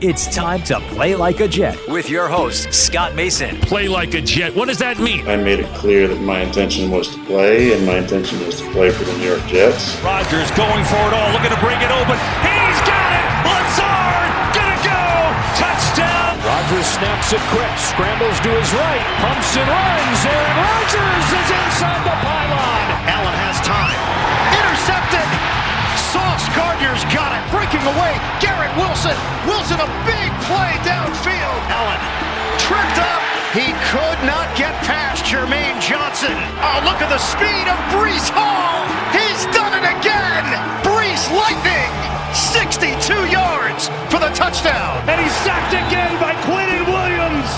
It's time to play like a Jet with your host, Scott Mason. Play like a Jet. What does that mean? I made it clear that my intention was to play, and my intention was to play for the New York Jets. Rodgers going for it all, looking to bring it open. He's got it! Lazard, gonna go! Touchdown! Rodgers snaps it quick, scrambles to his right, pumps and runs. Aaron Rodgers is inside the pylon. Allen Sauce Gardner's got it. Breaking away. Garrett Wilson. Wilson a big play downfield. Allen tripped up. He could not get past Jermaine Johnson. Oh, look at the speed of Breece Hall. He's done it again. Breece Lightning. 62 yards for the touchdown. And he's sacked again by Quinnen Williams.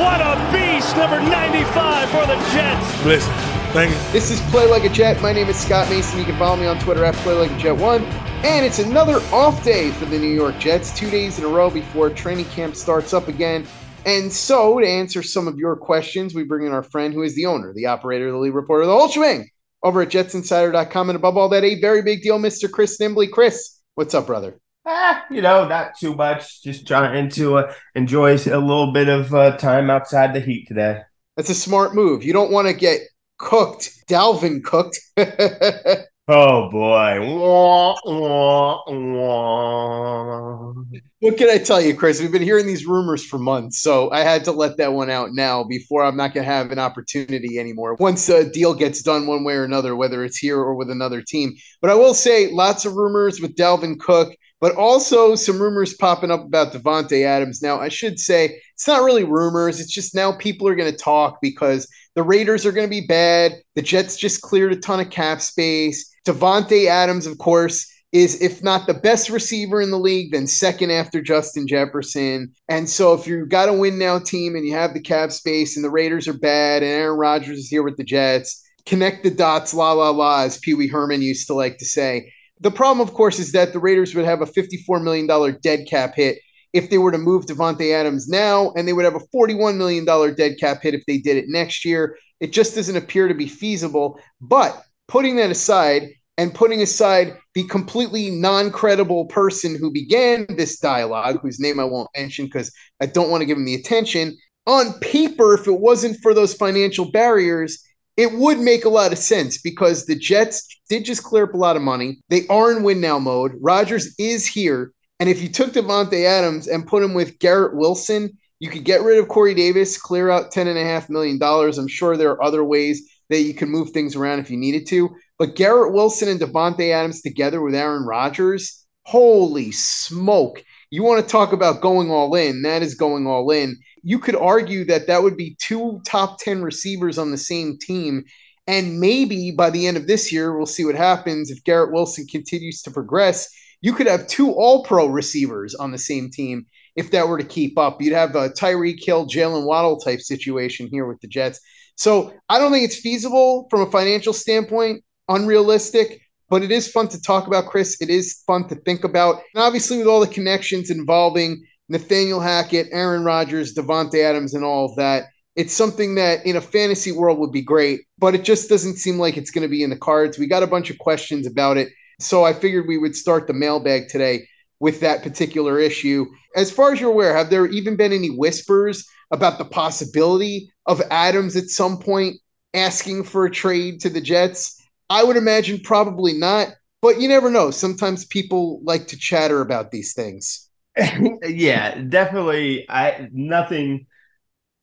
What a beast, number 95 for the Jets. Listen. Thank you. This is Play Like a Jet. My name is Scott Mason. You can follow me on Twitter at Play Like a Jet One. And it's another off day for the New York Jets, two days in a row before training camp starts up again. And so, to answer some of your questions, we bring in our friend who is the owner, the operator, the lead reporter, the whole shebang over at JetsInsider.com. And above all that, a very big deal, Mr. Chris Nimbley. Chris, what's up, brother? Ah, you know, not too much. Just trying to uh, enjoy a little bit of uh, time outside the heat today. That's a smart move. You don't want to get cooked. Dalvin cooked. oh boy. Wah, wah, wah. What can I tell you, Chris? We've been hearing these rumors for months, so I had to let that one out now before I'm not going to have an opportunity anymore. Once a deal gets done one way or another, whether it's here or with another team. But I will say lots of rumors with Dalvin Cook but also some rumors popping up about Davante Adams. Now, I should say it's not really rumors. It's just now people are going to talk because the Raiders are going to be bad. The Jets just cleared a ton of cap space. Davante Adams, of course, is if not the best receiver in the league, then second after Justin Jefferson. And so if you've got a win now team and you have the cap space and the Raiders are bad and Aaron Rodgers is here with the Jets, connect the dots, la la la, as Pee Wee Herman used to like to say. The problem, of course, is that the Raiders would have a $54 million dead cap hit if they were to move Davante Adams now, and they would have a $41 million dead cap hit if they did it next year. It just doesn't appear to be feasible. But putting that aside, and putting aside the completely non credible person who began this dialogue, whose name I won't mention because I don't want to give him the attention, on paper, if it wasn't for those financial barriers, it would make a lot of sense because the Jets did just clear up a lot of money. They are in win now mode. Rodgers is here. And if you took Davante Adams and put him with Garrett Wilson, you could get rid of Corey Davis, clear out $10.5 million. I'm sure there are other ways that you can move things around if you needed to. But Garrett Wilson and Davante Adams together with Aaron Rodgers, holy smoke. You want to talk about going all in? That is going all in you could argue that that would be two top 10 receivers on the same team. And maybe by the end of this year, we'll see what happens if Garrett Wilson continues to progress. You could have two all pro receivers on the same team if that were to keep up. You'd have a Tyreek Hill, Jaylen Waddle type situation here with the Jets. So I don't think it's feasible from a financial standpoint, unrealistic, but it is fun to talk about, Chris. It is fun to think about. And obviously, with all the connections involving Nathaniel Hackett, Aaron Rodgers, Davante Adams, and all of that. It's something that in a fantasy world would be great, but it just doesn't seem like it's going to be in the cards. We got a bunch of questions about it. So I figured we would start the mailbag today with that particular issue. As far as you're aware, have there even been any whispers about the possibility of Adams at some point asking for a trade to the Jets? I would imagine probably not, but you never know. Sometimes people like to chatter about these things. yeah, definitely. I nothing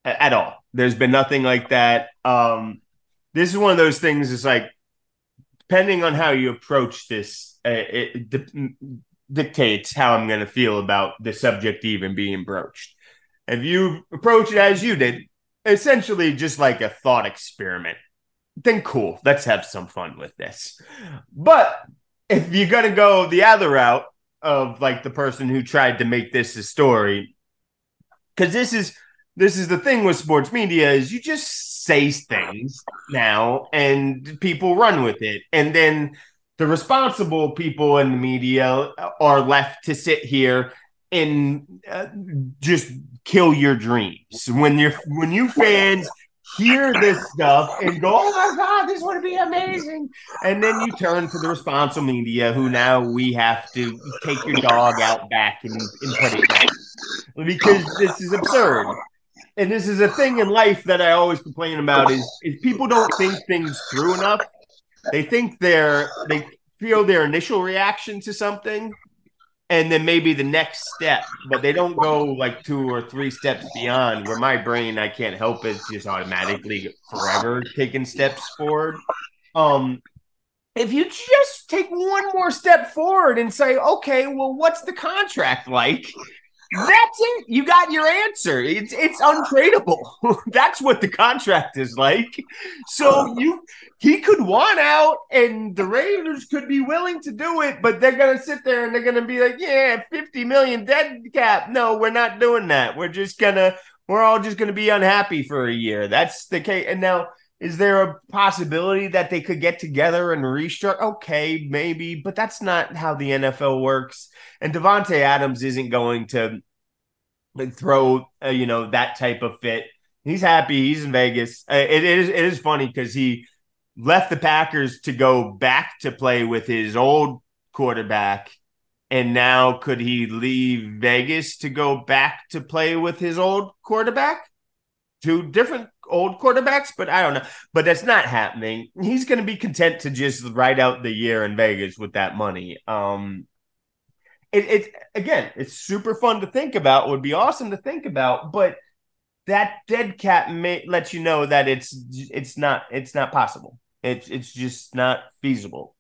at all. There's been nothing like that. Um, this is one of those things. It's like depending on how you approach this, uh, it di- dictates how I'm going to feel about the subject even being broached. If you approach it as you did, essentially just like a thought experiment, then cool. Let's have some fun with this. But if you're going to go the other route of like the person who tried to make this a story, because this is this is the thing with sports media is you just say things now and people run with it. And then the responsible people in the media are left to sit here and uh, just kill your dreams. When you're when you fans hear this stuff and go, "Oh my god, this would be amazing," and then you turn to the responsible media, who now we have to take your dog out back and, and put it down because this is absurd and this is a thing in life that I always complain about is is people don't think things through enough. They think they're they feel their initial reaction to something and then maybe the next step, but they don't go like two or three steps beyond where my brain I can't help it just automatically forever taking steps forward. Um if you just take one more step forward and say, okay, well, what's the contract like? That's it. You got your answer. It's it's untradeable. That's what the contract is like. So you he could want out, and the Raiders could be willing to do it, but they're gonna sit there and they're gonna be like, "Yeah, fifty million dead cap." No, we're not doing that. We're just gonna we're all just gonna be unhappy for a year. That's the case. And now is there a possibility that they could get together and restructure? Okay, maybe, but that's not how the NFL works. And Davante Adams isn't going to throw, uh, you know, that type of fit. He's happy. He's in Vegas. Uh, it is it is funny because he left the Packers to go back to play with his old quarterback. And now could he leave Vegas to go back to play with his old quarterback? Two different old quarterbacks, but I don't know. But that's not happening. He's going to be content to just ride out the year in Vegas with that money. Um, it, it again, it's super fun to think about. Would be awesome to think about, but that dead cat may let you know that it's it's not it's not possible. It's it's just not feasible.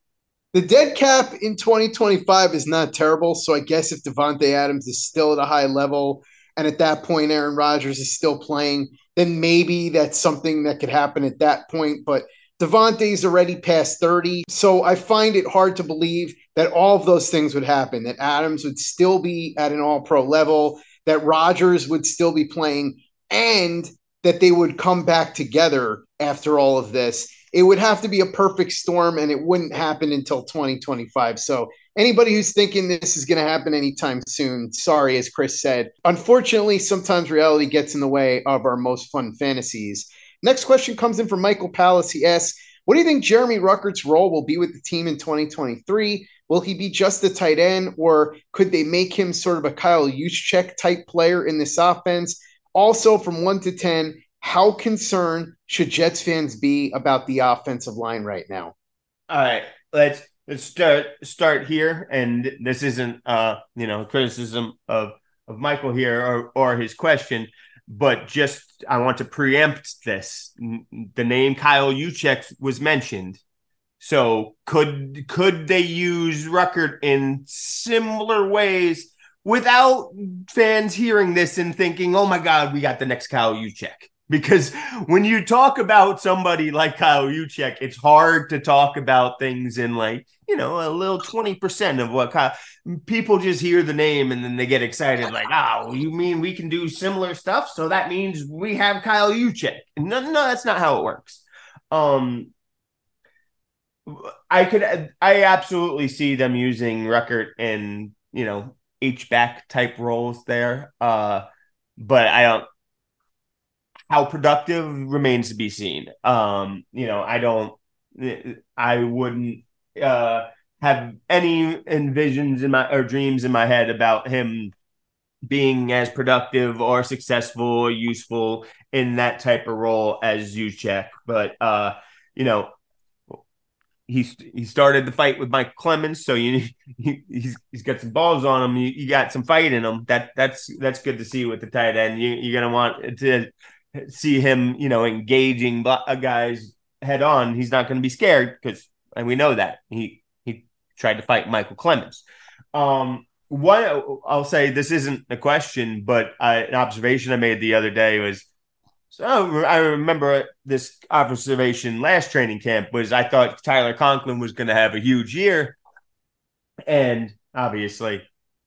The dead cap in 2025 is not terrible. So I guess if Davante Adams is still at a high level, and at that point Aaron Rodgers is still playing, then maybe that's something that could happen at that point. But Davante's already past 30. So I find it hard to believe that all of those things would happen, that Adams would still be at an all pro level, that Rodgers would still be playing, and that they would come back together after all of this. It would have to be a perfect storm, and it wouldn't happen until 2025. So anybody who's thinking this is going to happen anytime soon, sorry, as Chris said. Unfortunately, sometimes reality gets in the way of our most fun fantasies. Next question comes in from Michael Palace. He asks, What do you think Jeremy Ruckert's role will be with the team in 2023? Will he be just a tight end, or could they make him sort of a Kyle Juszczyk type player in this offense? Also, from one to 10, how concerned should Jets fans be about the offensive line right now? All right, let's start start here, and this isn't uh you know criticism of of Michael here or or his question, but just I want to preempt this. The name Kyle Juszczyk was mentioned. So could could they use Ruckert in similar ways without fans hearing this and thinking, "Oh my God, we got the next Kyle Juszczyk"? Because when you talk about somebody like Kyle Juszczyk, it's hard to talk about things in like you know, a little 20% of what Kyle, people just hear the name and then they get excited, like, oh, you mean we can do similar stuff? So that means we have Kyle Juszczyk. No, no, that's not how it works. Um, I could, I absolutely see them using Ruckert in, you know, H back type roles there. Uh, but I don't, how productive remains to be seen. Um, you know, I don't, I wouldn't uh, have any envisions in my or dreams in my head about him being as productive or successful or useful in that type of role as Juszczyk. But uh, you know, he's he started the fight with Mike Clemons, so you he, he's he's got some balls on him. You, you, got some fight in him. That that's that's good to see with the tight end. You, you're gonna want to see him, you know, engaging a guys head on. He's not gonna be scared because, and we know that he he tried to fight Michael Clemons. Um, one I'll say this isn't a question, but I, an observation I made the other day was so I remember this observation last training camp was I thought Tyler Conklin was going to have a huge year, and obviously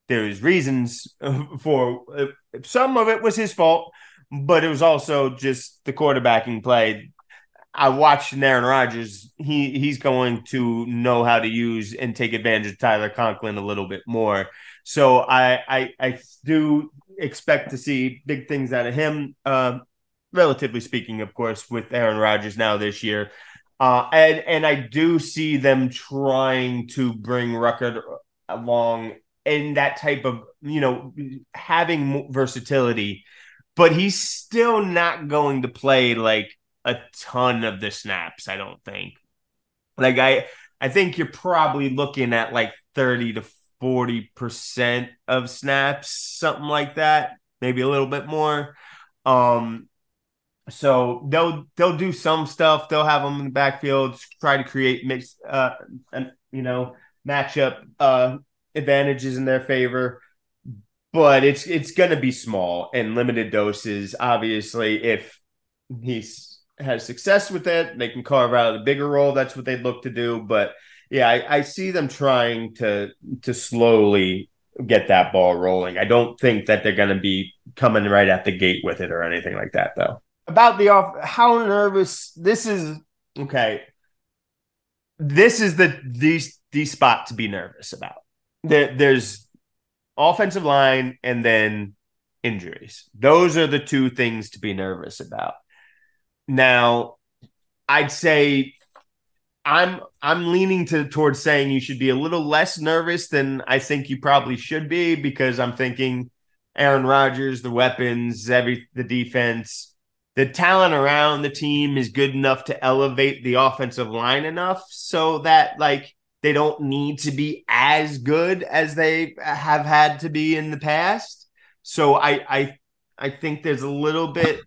there's reasons for some of it was his fault, but it was also just the quarterbacking play. I watched Aaron Rodgers. He he's going to know how to use and take advantage of Tyler Conklin a little bit more. So I I, I do expect to see big things out of him. Uh, relatively speaking, of course, with Aaron Rodgers now this year. Uh, and and I do see them trying to bring Ruckert along in that type of you know having versatility, but he's still not going to play like a ton of the snaps. I don't think. Like I I think you're probably looking at like thirty to forty percent of snaps, something like that, maybe a little bit more. Um, so they'll they'll do some stuff. They'll have them in the backfield, try to create mix, uh, you know, matchup uh, advantages in their favor. But it's it's going to be small and limited doses. Obviously, if he's has success with it, they can carve out a bigger role. That's what they'd look to do. But yeah, I, I see them trying to to slowly get that ball rolling. I don't think that they're going to be coming right at the gate with it or anything like that, though about the off how nervous this is okay this is the these the spot to be nervous about there, there's offensive line and then injuries. Those are the two things to be nervous about. Now i'd say i'm i'm leaning to towards saying you should be a little less nervous than i think you probably should be because i'm thinking aaron rodgers the weapons every the defense the talent around the team is good enough to elevate the offensive line enough so that like they don't need to be as good as they have had to be in the past. So I I I think there's a little bit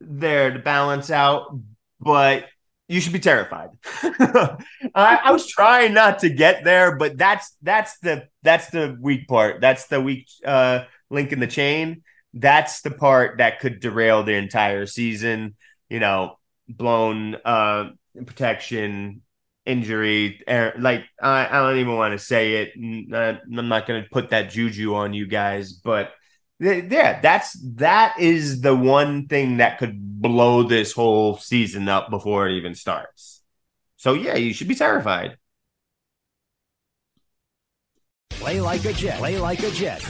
there to balance out, but you should be terrified. I, I, was trying not to get there, but that's that's the that's the weak part. That's the weak uh, link in the chain that's the part that could derail the entire season. You know, blown uh, protection, injury, er, like I, I don't even want to say it. I'm not going to put that juju on you guys, but yeah, that's that is the one thing that could blow this whole season up before it even starts. So yeah, you should be terrified. Play like a jet. Play like a jet.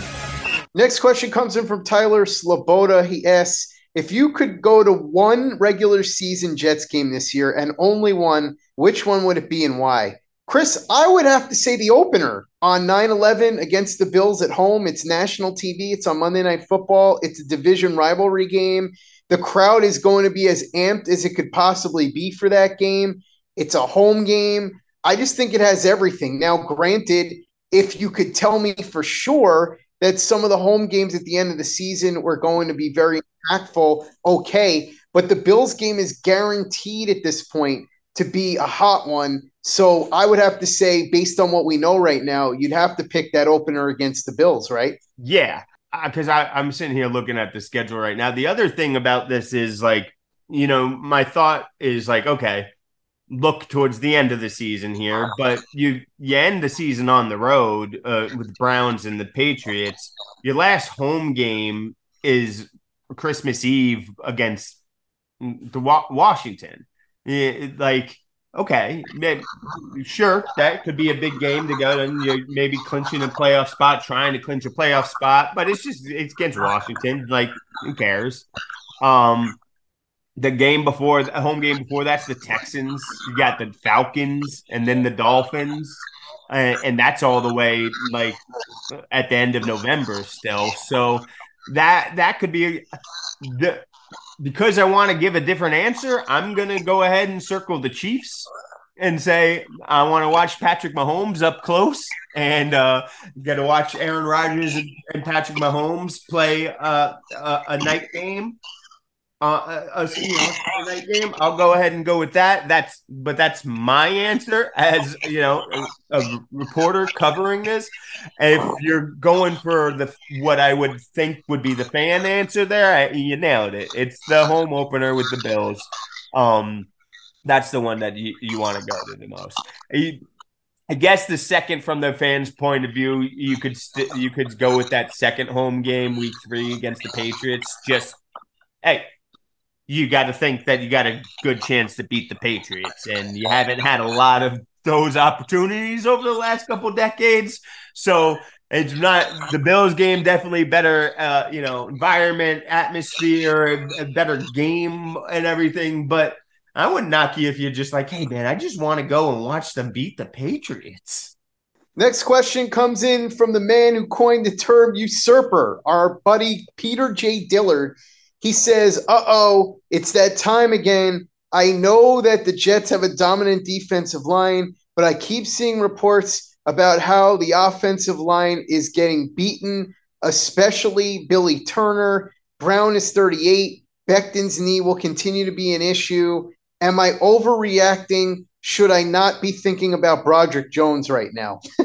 Next question comes in from Tyler Sloboda. He asks if you could go to one regular season Jets game this year and only one, which one would it be and why? Chris, I would have to say the opener on 9 11 against the Bills at home. It's national TV, it's on Monday Night Football, it's a division rivalry game. The crowd is going to be as amped as it could possibly be for that game. It's a home game. I just think it has everything. Now, granted, if you could tell me for sure that some of the home games at the end of the season were going to be very impactful. Okay, but the Bills game is guaranteed at this point to be a hot one. So I would have to say, based on what we know right now, you'd have to pick that opener against the Bills, right? Yeah, because I'm sitting here looking at the schedule right now. The other thing about this is like, you know, my thought is like, okay, look towards the end of the season here, but you you end the season on the road uh, with Browns and the Patriots. Your last home game is Christmas Eve against the Wa- Washington. It, like, okay, sure, that could be a big game to go and you're maybe clinching a playoff spot, trying to clinch a playoff spot, but it's just it's against Washington. Like, who cares? Um, the game before the home game before that's the Texans. You got the Falcons and then the Dolphins. And that's all the way like at the end of November still. So that that could be the because I want to give a different answer, I'm going to go ahead and circle the Chiefs and say I want to watch Patrick Mahomes up close and uh, get to watch Aaron Rodgers and, and Patrick Mahomes play uh, a, a night game uh, a, know, night game, I'll go ahead and go with that. That's but that's my answer as you know a, a, reporter covering this. If you're going for the what I would think would be the fan answer there, I, you nailed it. It's the home opener with the Bills. Um, that's the one that you, you want to go to the most. You, I guess the second from the fans' point of view, you could st- you could go with that second home game, week three against the Patriots. Just hey, you got to think that you got a good chance to beat the Patriots, and you haven't had a lot of those opportunities over the last couple decades. So it's not the Bills game. Definitely better, uh, you know, environment, atmosphere, a better game, and everything. But I wouldn't knock you if you're just like, hey man, I just want to go and watch them beat the Patriots. Next question comes in from the man who coined the term usurper, our buddy Peter J. Dillard. He says, uh oh, it's that time again. I know that the Jets have a dominant defensive line, but I keep seeing reports about how the offensive line is getting beaten, especially Billy Turner. Brown is 38. Becton's knee will continue to be an issue. Am I overreacting? Should I not be thinking about Broderick Jones right now?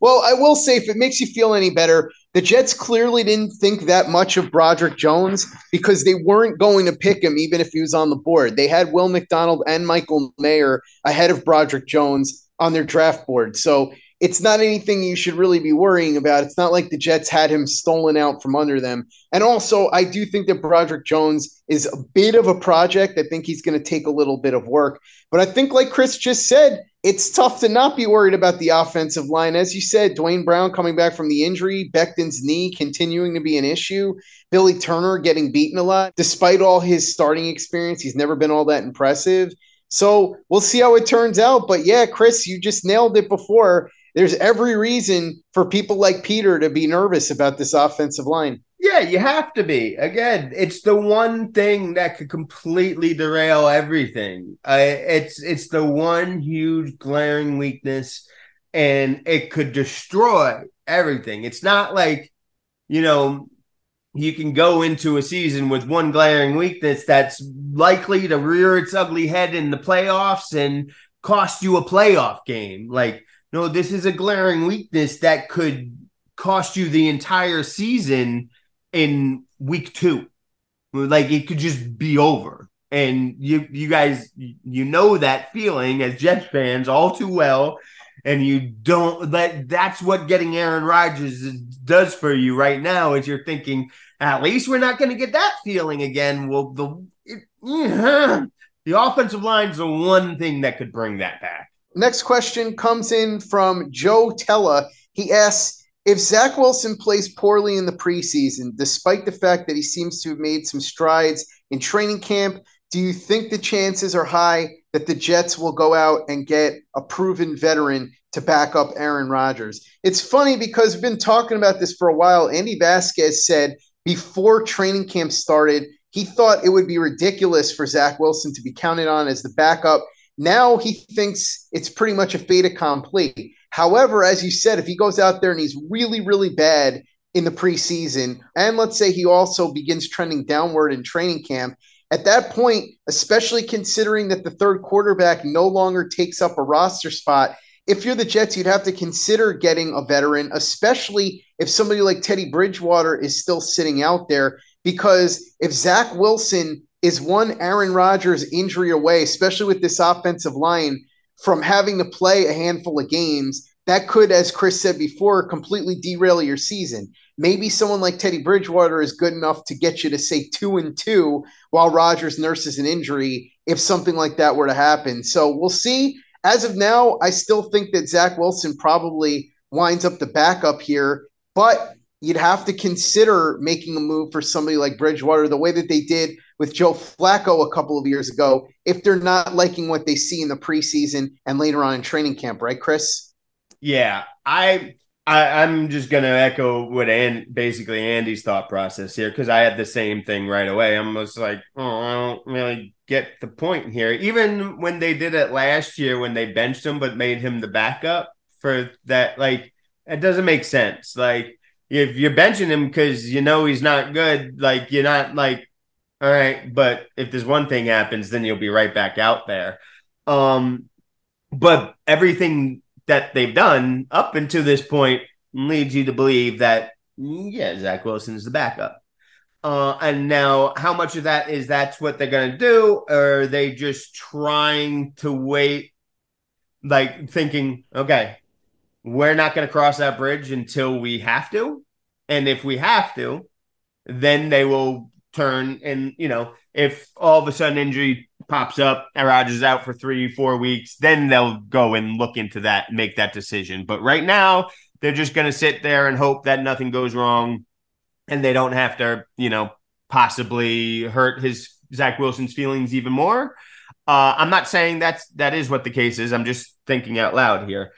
well, I will say, if it makes you feel any better, the Jets clearly didn't think that much of Broderick Jones because they weren't going to pick him even if he was on the board. They had Will McDonald and Michael Mayer ahead of Broderick Jones on their draft board. So it's not anything you should really be worrying about. It's not like the Jets had him stolen out from under them. And also, I do think that Broderick Jones is a bit of a project. I think he's going to take a little bit of work. But I think, like Chris just said, it's tough to not be worried about the offensive line. As you said, Duane Brown coming back from the injury, Becton's knee continuing to be an issue, Billy Turner getting beaten a lot. Despite all his starting experience, he's never been all that impressive. So we'll see how it turns out. But yeah, Chris, you just nailed it before. There's every reason for people like Peter to be nervous about this offensive line. Yeah, you have to be. Again, it's the one thing that could completely derail everything. Uh, it's it's the one huge glaring weakness, and it could destroy everything. It's not like you know you can go into a season with one glaring weakness that's likely to rear its ugly head in the playoffs and cost you a playoff game. Like, no, this is a glaring weakness that could cost you the entire season in week two. Like it could just be over. And you you guys you know that feeling as Jets fans all too well. And you don't that that's what getting Aaron Rodgers does for you right now is you're thinking, at least we're not going to get that feeling again. Well, the it, yeah, the offensive line's the one thing that could bring that back. Next question comes in from Joe Tella. He asks, if Zach Wilson plays poorly in the preseason, despite the fact that he seems to have made some strides in training camp, do you think the chances are high that the Jets will go out and get a proven veteran to back up Aaron Rodgers? It's funny because we've been talking about this for a while. Andy Vasquez said before training camp started, he thought it would be ridiculous for Zach Wilson to be counted on as the backup. Now he thinks it's pretty much a fait accompli. However, as you said, if he goes out there and he's really, really bad in the preseason, and let's say he also begins trending downward in training camp, at that point, especially considering that the third quarterback no longer takes up a roster spot, if you're the Jets, you'd have to consider getting a veteran, especially if somebody like Teddy Bridgewater is still sitting out there. Because if Zach Wilson is one Aaron Rodgers injury away, especially with this offensive line, from having to play a handful of games, that could, as Chris said before, completely derail your season. Maybe someone like Teddy Bridgewater is good enough to get you to say two and two while Rodgers nurses an injury if something like that were to happen. So we'll see. As of now, I still think that Zach Wilson probably winds up the backup here, but you'd have to consider making a move for somebody like Bridgewater the way that they did with Joe Flacco a couple of years ago if they're not liking what they see in the preseason and later on in training camp, right, Chris? Yeah, I I, am just to echo what and basically Andy's thought process here because I had the same thing right away. I'm just like, oh, I don't really get the point here. Even when they did it last year, when they benched him but made him the backup for that, like it doesn't make sense. Like if you're benching him because you know he's not good, like you're not like, all right. But if this one thing happens, then you'll be right back out there. Um, but everything that they've done up until this point leads you to believe that yeah, Zach Wilson is the backup. Uh, and now, how much of that is that's what they're going to do? Or are they just trying to wait, like thinking, okay, we're not going to cross that bridge until we have to? And if we have to, then they will turn and, you know, if all of a sudden injury pops up and Rodgers out for three, four weeks, then they'll go and look into that make that decision. But right now, they're just going to sit there and hope that nothing goes wrong and they don't have to, you know, possibly hurt his Zach Wilson's feelings even more. Uh, I'm not saying that's that is what the case is. I'm just thinking out loud here.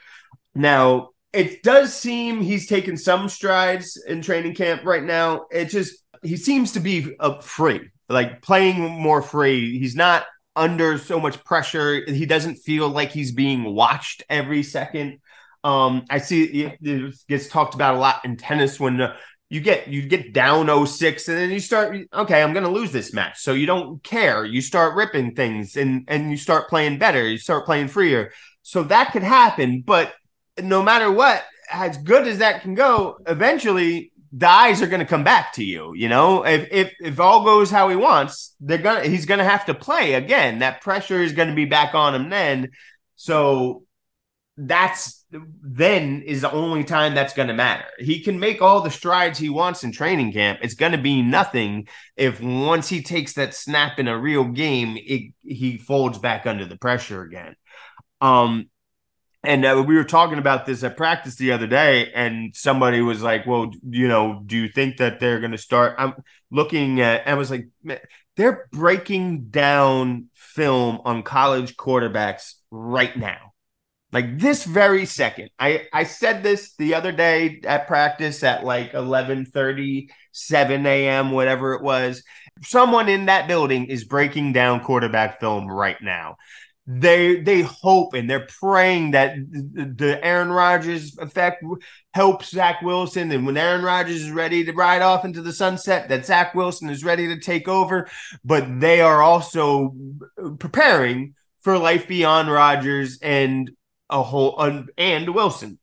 Now, it does seem he's taken some strides in training camp right now. It just he seems to be uh, free, like playing more free. He's not under so much pressure. He doesn't feel like he's being watched every second. Um, I see it gets talked about a lot in tennis when uh, you get you get down 06 and then you start okay, I'm going to lose this match. So you don't care. You start ripping things and and you start playing better. You start playing freer. So that could happen, but no matter what, as good as that can go, eventually the eyes are going to come back to you. You know, if if if all goes how he wants, they're gonna he's going to have to play again. That pressure is going to be back on him then. So that's then is the only time that's going to matter. He can make all the strides he wants in training camp. It's going to be nothing if once he takes that snap in a real game, it, he folds back under the pressure again. Um, and uh, we were talking about this at practice the other day, and somebody was like, "Well, you know, do you think that they're going to start?" I'm looking at, I was like, "They're breaking down film on college quarterbacks right now." Like this very second. I I said this the other day at practice at like 11 7 a.m., whatever it was. Someone in that building is breaking down quarterback film right now they they hope and they're praying that the Aaron Rodgers effect helps Zach Wilson, and when Aaron Rodgers is ready to ride off into the sunset, that Zach Wilson is ready to take over. But they are also preparing for life beyond Rodgers and a whole and Wilson.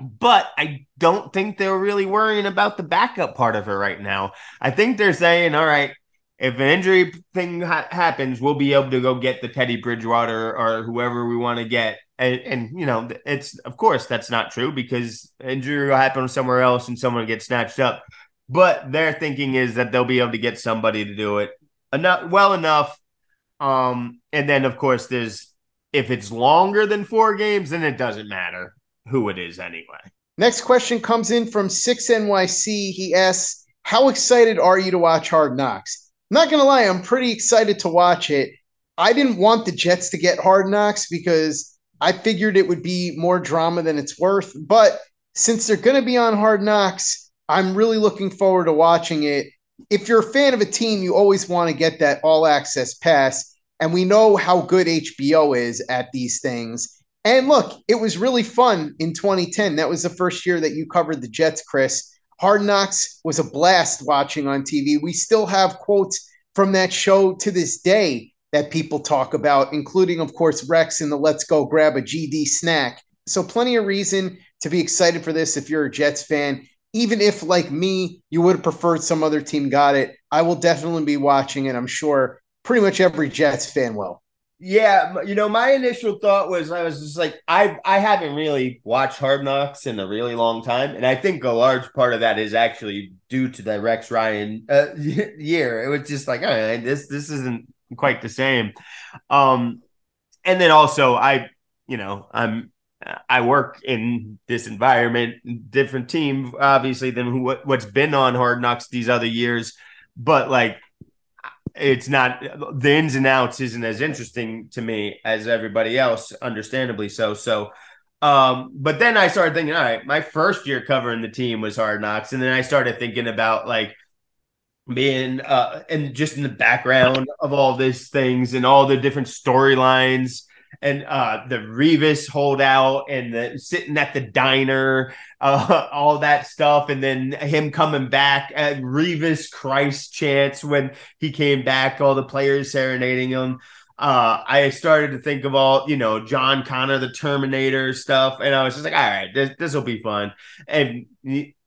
But I don't think they're really worrying about the backup part of it right now. I think they're saying, all right, if an injury thing ha- happens, we'll be able to go get the Teddy Bridgewater or whoever we want to get. And, and, you know, it's of course that's not true because injury will happen somewhere else and someone gets snatched up. But their thinking is that they'll be able to get somebody to do it enough, well enough. Um, and then of course there's if it's longer than four games, then it doesn't matter who it is anyway. Next question comes in from Six NYC. He asks, "How excited are you to watch Hard Knocks?" Not gonna lie, I'm pretty excited to watch it. I didn't want the Jets to get hard knocks because I figured it would be more drama than it's worth. But since they're gonna be on hard knocks, I'm really looking forward to watching it. If you're a fan of a team, you always want to get that all access pass. And we know how good HBO is at these things. And look, it was really fun in 2010. That was the first year that you covered the Jets, Chris. Hard Knocks was a blast watching on TV. We still have quotes from that show to this day that people talk about, including, of course, Rex in the Let's Go Grab a GD snack. So, plenty of reason to be excited for this if you're a Jets fan. Even if, like me, you would have preferred some other team got it, I will definitely be watching it. I'm sure pretty much every Jets fan will. Yeah, you know, my initial thought was I was just like, I I haven't really watched Hard Knocks in a really long time, and I think a large part of that is actually due to the Rex Ryan uh, year. It was just like, right, this this isn't quite the same. Um, and then also I, you know, I'm I work in this environment, different team, obviously than who, what's been on Hard Knocks these other years, but like it's not the ins and outs isn't as interesting to me as everybody else, understandably so. So Um, but then I started thinking, all right, my first year covering the team was Hard Knocks, and then I started thinking about like being uh and just in the background of all these things and all the different storylines and uh the Revis holdout and the sitting at the diner, uh all that stuff, and then him coming back at Revis Christ chance when he came back, all the players serenading him. Uh, I started to think of all, you know, John Connor, the Terminator stuff, and I was just like, all right, this this will be fun. And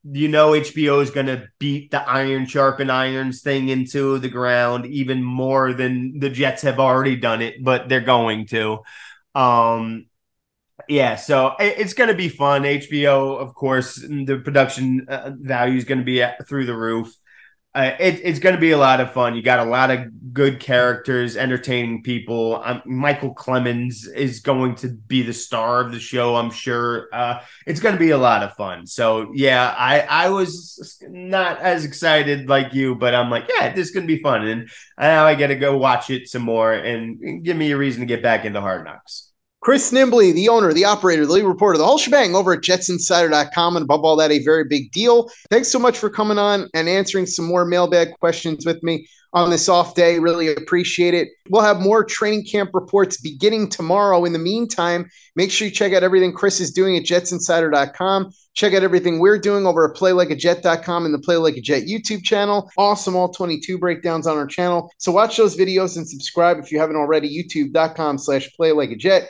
you know HBO is going to beat the iron sharpen irons thing into the ground even more than the Jets have already done it, but they're going to. Um, yeah, so it's going to be fun. HBO, of course, the production uh, value is going to be through the roof uh, it, it's going to be a lot of fun. You got a lot of good characters, entertaining people. Um, Michael Clemons is going to be the star of the show, I'm sure. Uh, it's going to be a lot of fun. So yeah, I I was not as excited like you, but I'm like, yeah, this is going to be fun, and now I got to go watch it some more and give me a reason to get back into Hard Knocks. Chris Nimbley, the owner, the operator, the lead reporter, the whole shebang over at jetsinsider.com. And above all that, a very big deal. Thanks so much for coming on and answering some more mailbag questions with me on this off day. Really appreciate it. We'll have more training camp reports beginning tomorrow. In the meantime, make sure you check out everything Chris is doing at jetsinsider.com. Check out everything we're doing over at playlikeajet.com and the Play Like a Jet YouTube channel. Awesome all 22 breakdowns on our channel. So watch those videos and subscribe if you haven't already. YouTube.com slash play like a jet.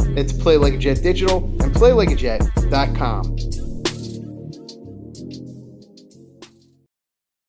It's Play Digital and PlayLikeAJet.com.